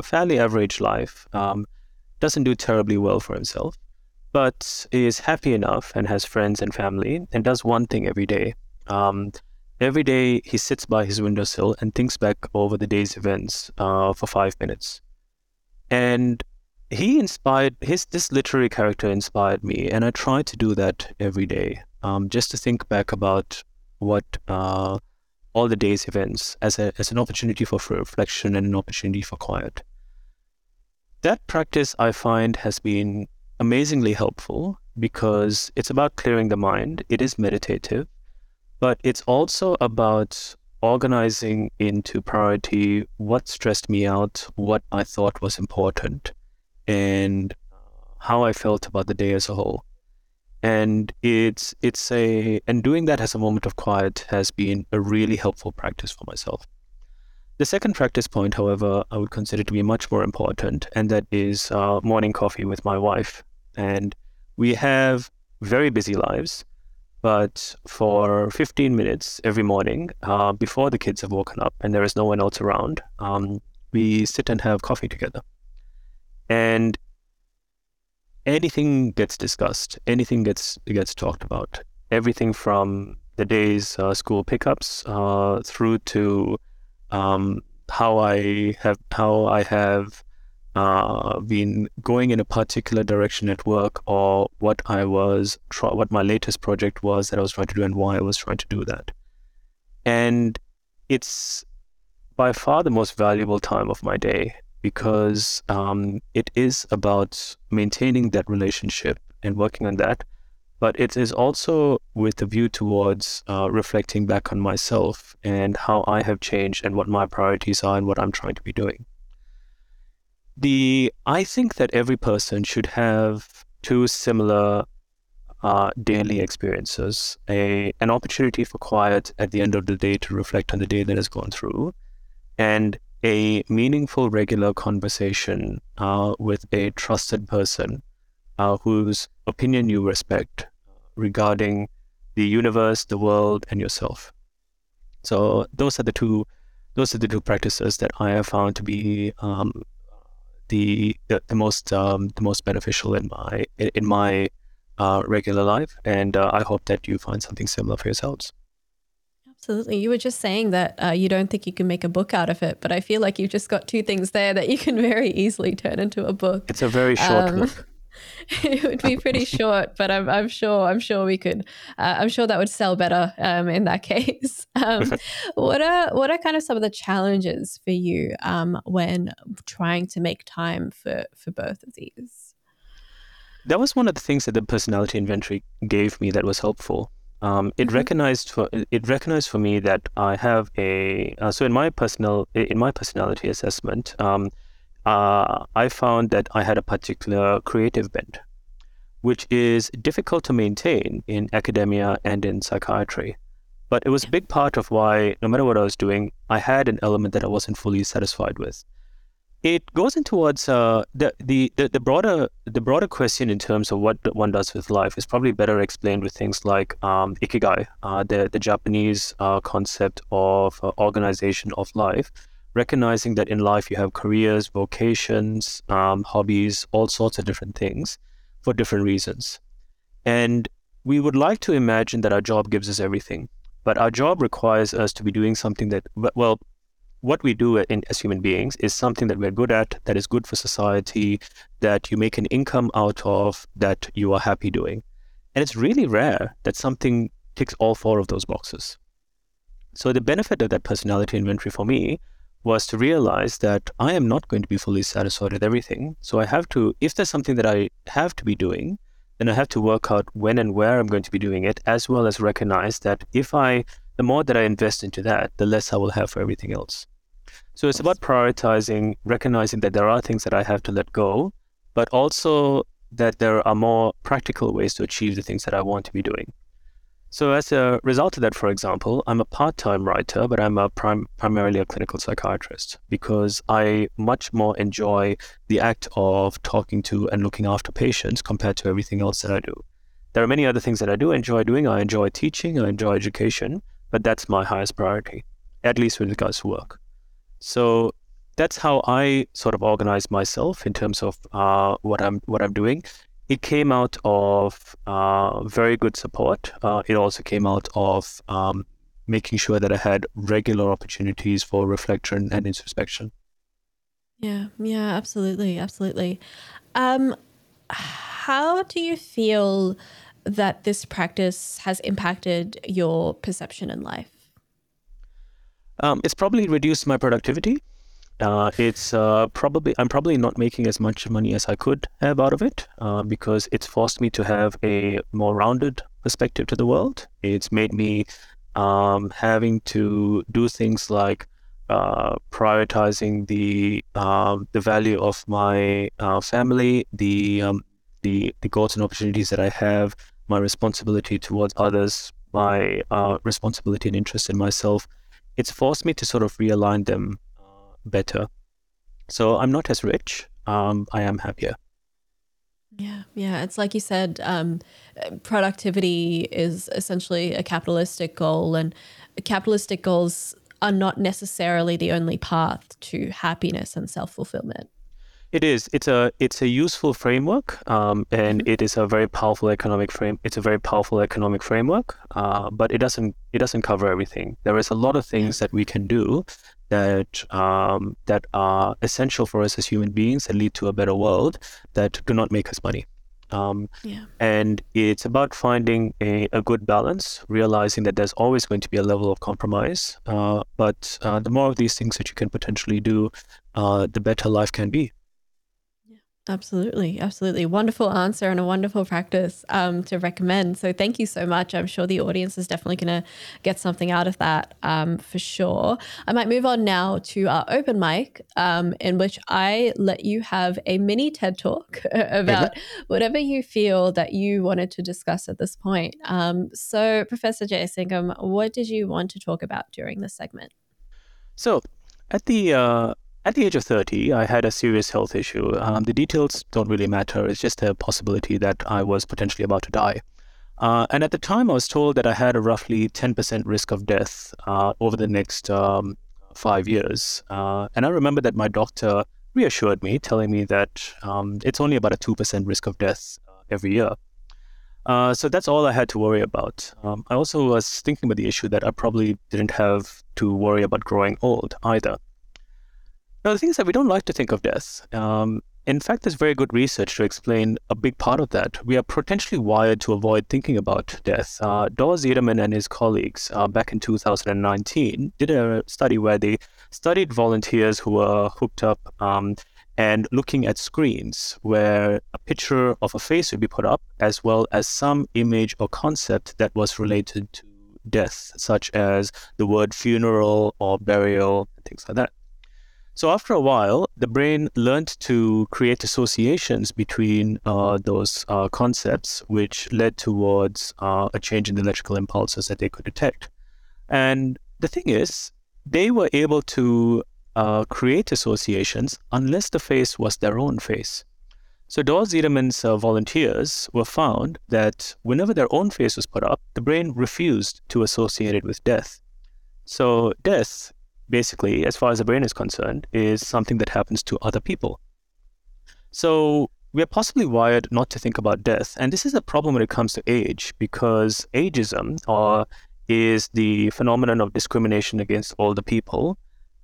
a fairly average life, um, doesn't do terribly well for himself, but is happy enough and has friends and family and does one thing every day. Um, every day he sits by his windowsill and thinks back over the day's events uh, for five minutes. And he inspired his this literary character inspired me, and I try to do that every day, um, just to think back about what uh, all the day's events as a as an opportunity for, for reflection and an opportunity for quiet. That practice I find has been amazingly helpful because it's about clearing the mind. It is meditative, but it's also about organizing into priority what stressed me out, what I thought was important, and how I felt about the day as a whole. And it's it's a and doing that as a moment of quiet has been a really helpful practice for myself. The second practice point, however, I would consider to be much more important, and that is uh, morning coffee with my wife. And we have very busy lives, but for 15 minutes every morning, uh, before the kids have woken up and there is no one else around, um, we sit and have coffee together. And anything gets discussed, anything gets gets talked about. Everything from the day's uh, school pickups uh, through to um, how I have how I have uh, been going in a particular direction at work, or what I was try- what my latest project was that I was trying to do, and why I was trying to do that. And it's by far the most valuable time of my day because um, it is about maintaining that relationship and working on that but it is also with a view towards uh, reflecting back on myself and how I have changed and what my priorities are and what I'm trying to be doing. The I think that every person should have two similar uh, daily experiences: a an opportunity for quiet at the end of the day to reflect on the day that has gone through, and a meaningful, regular conversation uh, with a trusted person uh, whose opinion you respect regarding the universe, the world, and yourself. So those are the two those are the two practices that I have found to be um, the, the, the most um, the most beneficial in my in my uh, regular life, and uh, I hope that you find something similar for yourselves. Absolutely. You were just saying that uh, you don't think you can make a book out of it, but I feel like you've just got two things there that you can [laughs] very easily turn into a book. It's a very short um, book. [laughs] it would be pretty [laughs] short, but I'm, I'm sure I'm sure we could. Uh, I'm sure that would sell better um, in that [laughs] case. Um, what are what are kind of some of the challenges for you um, when trying to make time for for both of these? That was one of the things that the personality inventory gave me that was helpful. Um, it mm-hmm. recognized for it recognized for me that I have a uh, so in my personal in my personality assessment um, uh, I found that I had a particular creative bent, which is difficult to maintain in academia and in psychiatry. But it was a big part of why, no matter what I was doing, I had an element that I wasn't fully satisfied with. It goes in towards uh, the, the, the, the, broader the broader question in terms of what one does with life is probably better explained with things like um, ikigai, uh, the the Japanese uh, concept of uh, organization of life, recognizing that in life you have careers, vocations, um, hobbies, all sorts of different things for different reasons. And we would like to imagine that our job gives us everything, but our job requires us to be doing something that, well, what we do in, as human beings is something that we're good at, that is good for society, that you make an income out of, that you are happy doing. And it's really rare that something ticks all four of those boxes. So the benefit of that personality inventory for me was to realize that I am not going to be fully satisfied with everything. So I have to, if there's something that I have to be doing, then I have to work out when and where I'm going to be doing it, as well as recognize that if I, the more that I invest into that, the less I will have for everything else. So it's about prioritizing, recognizing that there are things that I have to let go, but also that there are more practical ways to achieve the things that I want to be doing. So, as a result of that, for example, I'm a part time writer, but I'm a prim- primarily a clinical psychiatrist because I much more enjoy the act of talking to and looking after patients compared to everything else that I do. There are many other things that I do enjoy doing. I enjoy teaching, I enjoy education, but that's my highest priority, at least with regards to work. So that's how I sort of organize myself in terms of uh, what I'm what I'm doing. It came out of uh, very good support. Uh, it also came out of um, making sure that I had regular opportunities for reflection and introspection. Yeah, yeah, absolutely, absolutely. Um, how do you feel that this practice has impacted your perception in life? Um, it's probably reduced my productivity. Uh, it's uh, probably I'm probably not making as much money as I could have out of it uh, because it's forced me to have a more rounded perspective to the world. It's made me um, having to do things like uh, prioritizing the um, the value of my uh, family, the um, the the goals and opportunities that I have, my responsibility towards others, my uh, responsibility and interest in myself. It's forced me to sort of realign them better. So I'm not as rich. Um, I am happier. Yeah, yeah. It's like you said, um, productivity is essentially a capitalistic goal, and capitalistic goals are not necessarily the only path to happiness and self fulfillment. It is. It's a it's a useful framework, um, and mm-hmm. it is a very powerful economic frame. It's a very powerful economic framework, uh, but it doesn't it doesn't cover everything. There is a lot of things that we can do that um, that are essential for us as human beings that lead to a better world that do not make us money. Um, yeah. And it's about finding a, a, good balance, realizing that there's always going to be a level of compromise. Uh, but uh, the more of these things that you can potentially do, uh, the better life can be. Absolutely, absolutely. Wonderful answer and a wonderful practice um, to recommend. So, thank you so much. I'm sure the audience is definitely going to get something out of that um, for sure. I might move on now to our open mic, um, in which I let you have a mini TED talk [laughs] about whatever you feel that you wanted to discuss at this point. Um, so, Professor Jeyasingam, what did you want to talk about during this segment? So, at the uh, at the age of 30, I had a serious health issue. Um, the details don't really matter. It's just a possibility that I was potentially about to die. Uh, and at the time, I was told that I had a roughly 10% risk of death uh, over the next um, five years. Uh, and I remember that my doctor reassured me, telling me that um, it's only about a 2% risk of death uh, every year. Uh, so that's all I had to worry about. Um, I also was thinking about the issue that I probably didn't have to worry about growing old either. Now, the thing is that we don't like to think of death. Um, in fact, there's very good research to explain a big part of that. We are potentially wired to avoid thinking about death. Uh, Dor Ziderman and his colleagues uh, back in 2019 did a study where they studied volunteers who were hooked up um, and looking at screens where a picture of a face would be put up, as well as some image or concept that was related to death, such as the word funeral or burial, things like that. So after a while, the brain learned to create associations between uh, those uh, concepts, which led towards uh, a change in the electrical impulses that they could detect. And the thing is, they were able to uh, create associations unless the face was their own face. So Dor Ziderman's volunteers were found that whenever their own face was put up, the brain refused to associate it with death. So death basically, as far as the brain is concerned, is something that happens to other people. So we are possibly wired not to think about death. And this is a problem when it comes to age, because ageism or is the phenomenon of discrimination against older people.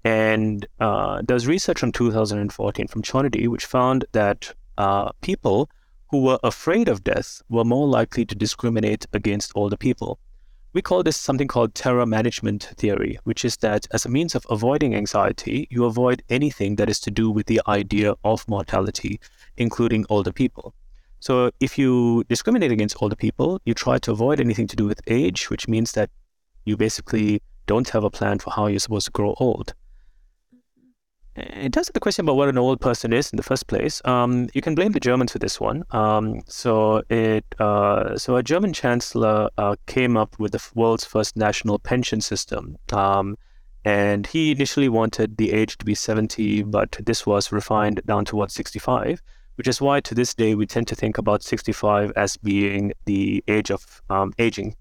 And uh, there's research from 2014 from Chonody, which found that uh, people who were afraid of death were more likely to discriminate against older people. We call this something called terror management theory, which is that as a means of avoiding anxiety, you avoid anything that is to do with the idea of mortality, including older people. So if you discriminate against older people, you try to avoid anything to do with age, which means that you basically don't have a plan for how you're supposed to grow old in terms of the question about what an old person is in the first place, um, you can blame the Germans for this one. Um, so it, uh, so a German chancellor uh, came up with the world's first national pension system, um, and he initially wanted the age to be 70, but this was refined down to what 65, which is why to this day we tend to think about 65 as being the age of um, aging.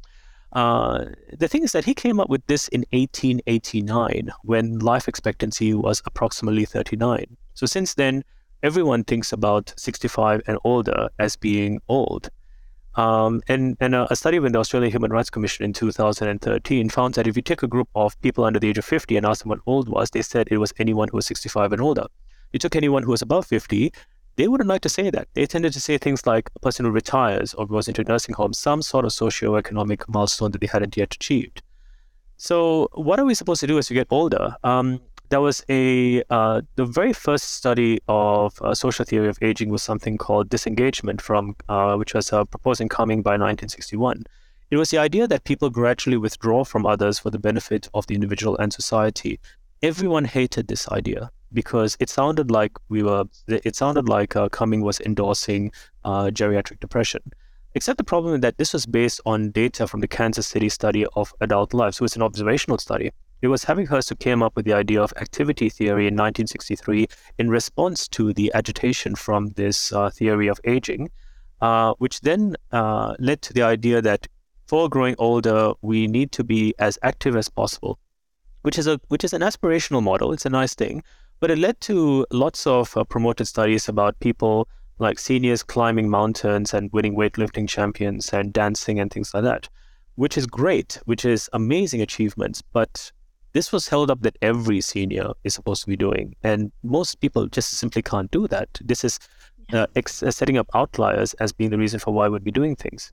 Uh, the thing is that he came up with this in 1889 when life expectancy was approximately 39. So since then, everyone thinks about 65 and older as being old. Um, and and a, a, study with the Australian Human Rights Commission in 2013 found that if you take a group of people under the age of 50 and ask them what old was, they said it was anyone who was 65 and older. You took anyone who was above 50, they wouldn't like to say that. They tended to say things like a person who retires or goes into a nursing home, some sort of socio-economic milestone that they hadn't yet achieved. So, what are we supposed to do as we get older? Um, there was a uh, the very first study of uh, social theory of aging was something called disengagement from uh, which was uh, proposed in Cumming by 1961. It was the idea that people gradually withdraw from others for the benefit of the individual and society. Everyone hated this idea because it sounded like we were it sounded like uh, Cumming was endorsing uh, geriatric depression. Except the problem is that this was based on data from the Kansas City study of adult life, so it's an observational study. It was Havighurst who came up with the idea of activity theory in 1963 in response to the agitation from this uh, theory of aging, uh, which then uh, led to the idea that for growing older, we need to be as active as possible, which is a which is an aspirational model. It's a nice thing, but it led to lots of uh, promoted studies about people like seniors climbing mountains and winning weightlifting champions and dancing and things like that, which is great, which is amazing achievements. But this was held up that every senior is supposed to be doing. And most people just simply can't do that. This is uh, ex- uh, setting up outliers as being the reason for why we'd be doing things.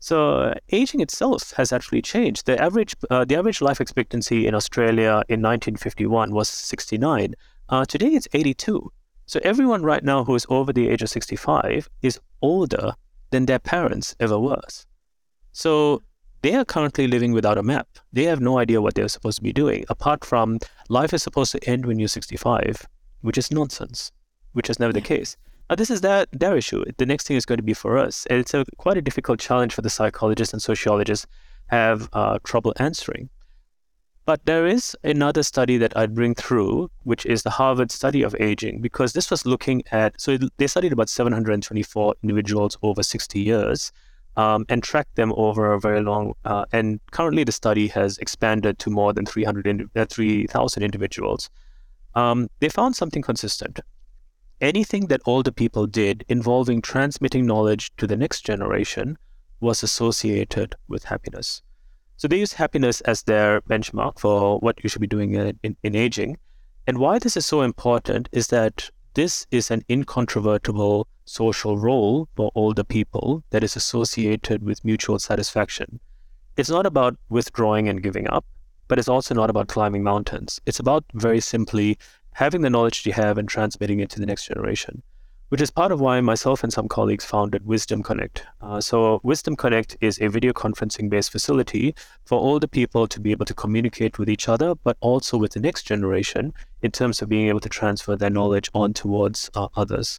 So uh, aging itself has actually changed. The average, uh, the average life expectancy in Australia in 1951 was 69. Uh, today it's 82. So everyone right now who is over the age of 65 is older than their parents ever was. So they are currently living without a map. They have no idea what they're supposed to be doing, apart from life is supposed to end when you're 65, which is nonsense, which is never the case. Now, this is their, their issue. The next thing is going to be for us. And it's a, quite a difficult challenge for the psychologists and sociologists have uh, trouble answering. But there is another study that I'd bring through, which is the Harvard study of aging, because this was looking at, so they studied about 724 individuals over 60 years um, and tracked them over a very long, uh, and currently the study has expanded to more than 300, uh, 3,000 individuals. Um, they found something consistent. Anything that older people did involving transmitting knowledge to the next generation was associated with happiness. So they use happiness as their benchmark for what you should be doing in, in, in aging. And why this is so important is that this is an incontrovertible social role for older people that is associated with mutual satisfaction. It's not about withdrawing and giving up, but it's also not about climbing mountains. It's about very simply having the knowledge you have and transmitting it to the next generation which is part of why myself and some colleagues founded Wisdom Connect. Uh, so, Wisdom Connect is a video conferencing based facility for older people to be able to communicate with each other, but also with the next generation in terms of being able to transfer their knowledge on towards uh, others.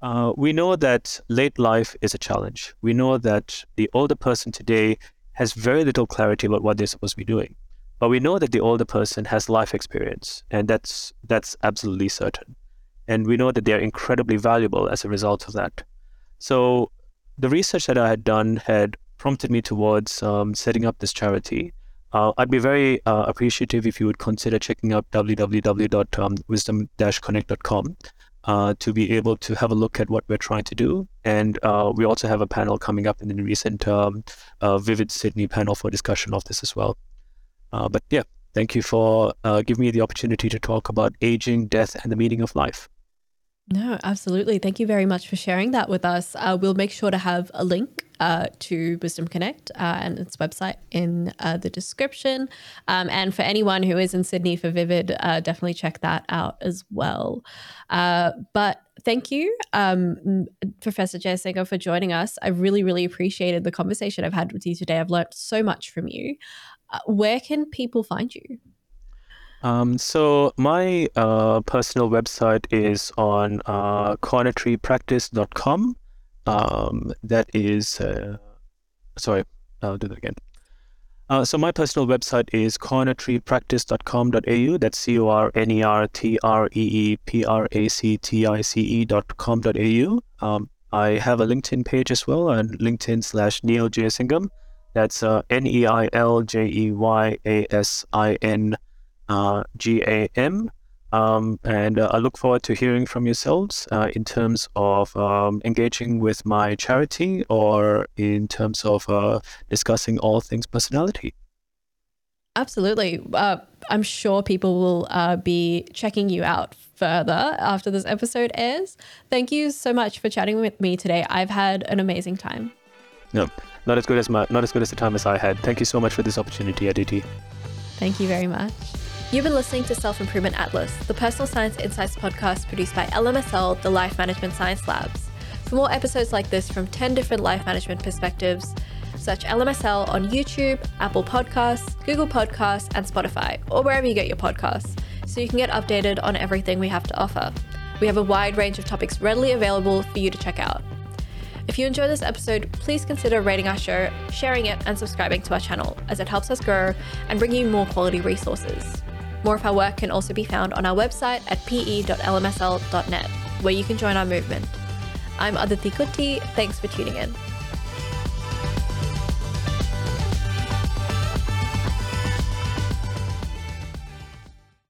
Uh, we know that late life is a challenge. We know that the older person today has very little clarity about what they're supposed to be doing. But we know that the older person has life experience, and that's that's absolutely certain. And we know that they're incredibly valuable as a result of that. So the research that I had done had prompted me towards um, setting up this charity. Uh, I'd be very uh, appreciative if you would consider checking out www.wisdom-connect.com uh, to be able to have a look at what we're trying to do. And uh, we also have a panel coming up in the recent um, uh, Vivid Sydney panel for discussion of this as well. Uh, but yeah, Thank you for giving me the opportunity to talk about aging, death, and the meaning of life. No, absolutely. Thank you very much for sharing that with us. Uh, we'll make sure to have a link uh, to Wisdom Connect uh, and its website in uh, the description. Um, and for anyone who is in Sydney for Vivid, uh, definitely check that out as well. Uh, but thank you, um, Professor Jeyasingam, for joining us. I really, really appreciated the conversation I've had with you today. I've learned so much from you. Where can people find you? Um, so my uh, personal website is on uh, cornertreepractice.com. Um, that is, uh, sorry, I'll do that again. Uh, so my personal website is cornertreepractice.com.au. That's C-O-R-N-E-R-T-R-E-E-P-R-A-C-T-I-C-E dot com.au. Um, I have a LinkedIn page as well on LinkedIn slash Neil Jeyasingam. That's uh, N I L J Y A S I N uh, G A M. Um, and uh, I look forward to hearing from yourselves uh, in terms of um, engaging with my charity or in terms of uh, discussing all things personality. Absolutely. Uh, I'm sure people will uh, be checking you out further after this episode airs. Thank you so much for chatting with me today. I've had an amazing time. No, not as good as my, not as good as the time as I had. Thank you so much for this opportunity, Aditi. Thank you very much. You've been listening to Self Improvement Atlas, the personal science insights podcast produced by LMSL, the Life Management Science Labs. For more episodes like this from 10 different life management perspectives, search LMSL on YouTube, Apple Podcasts, Google Podcasts, and Spotify, or wherever you get your podcasts, so you can get updated on everything we have to offer. We have a wide range of topics readily available for you to check out. If you enjoyed this episode, please consider rating our show, sharing it, and subscribing to our channel, as it helps us grow and bring you more quality resources. More of our work can also be found on our website at pe.lmsl.net, where you can join our movement. I'm Aditi Kutty. Thanks for tuning in.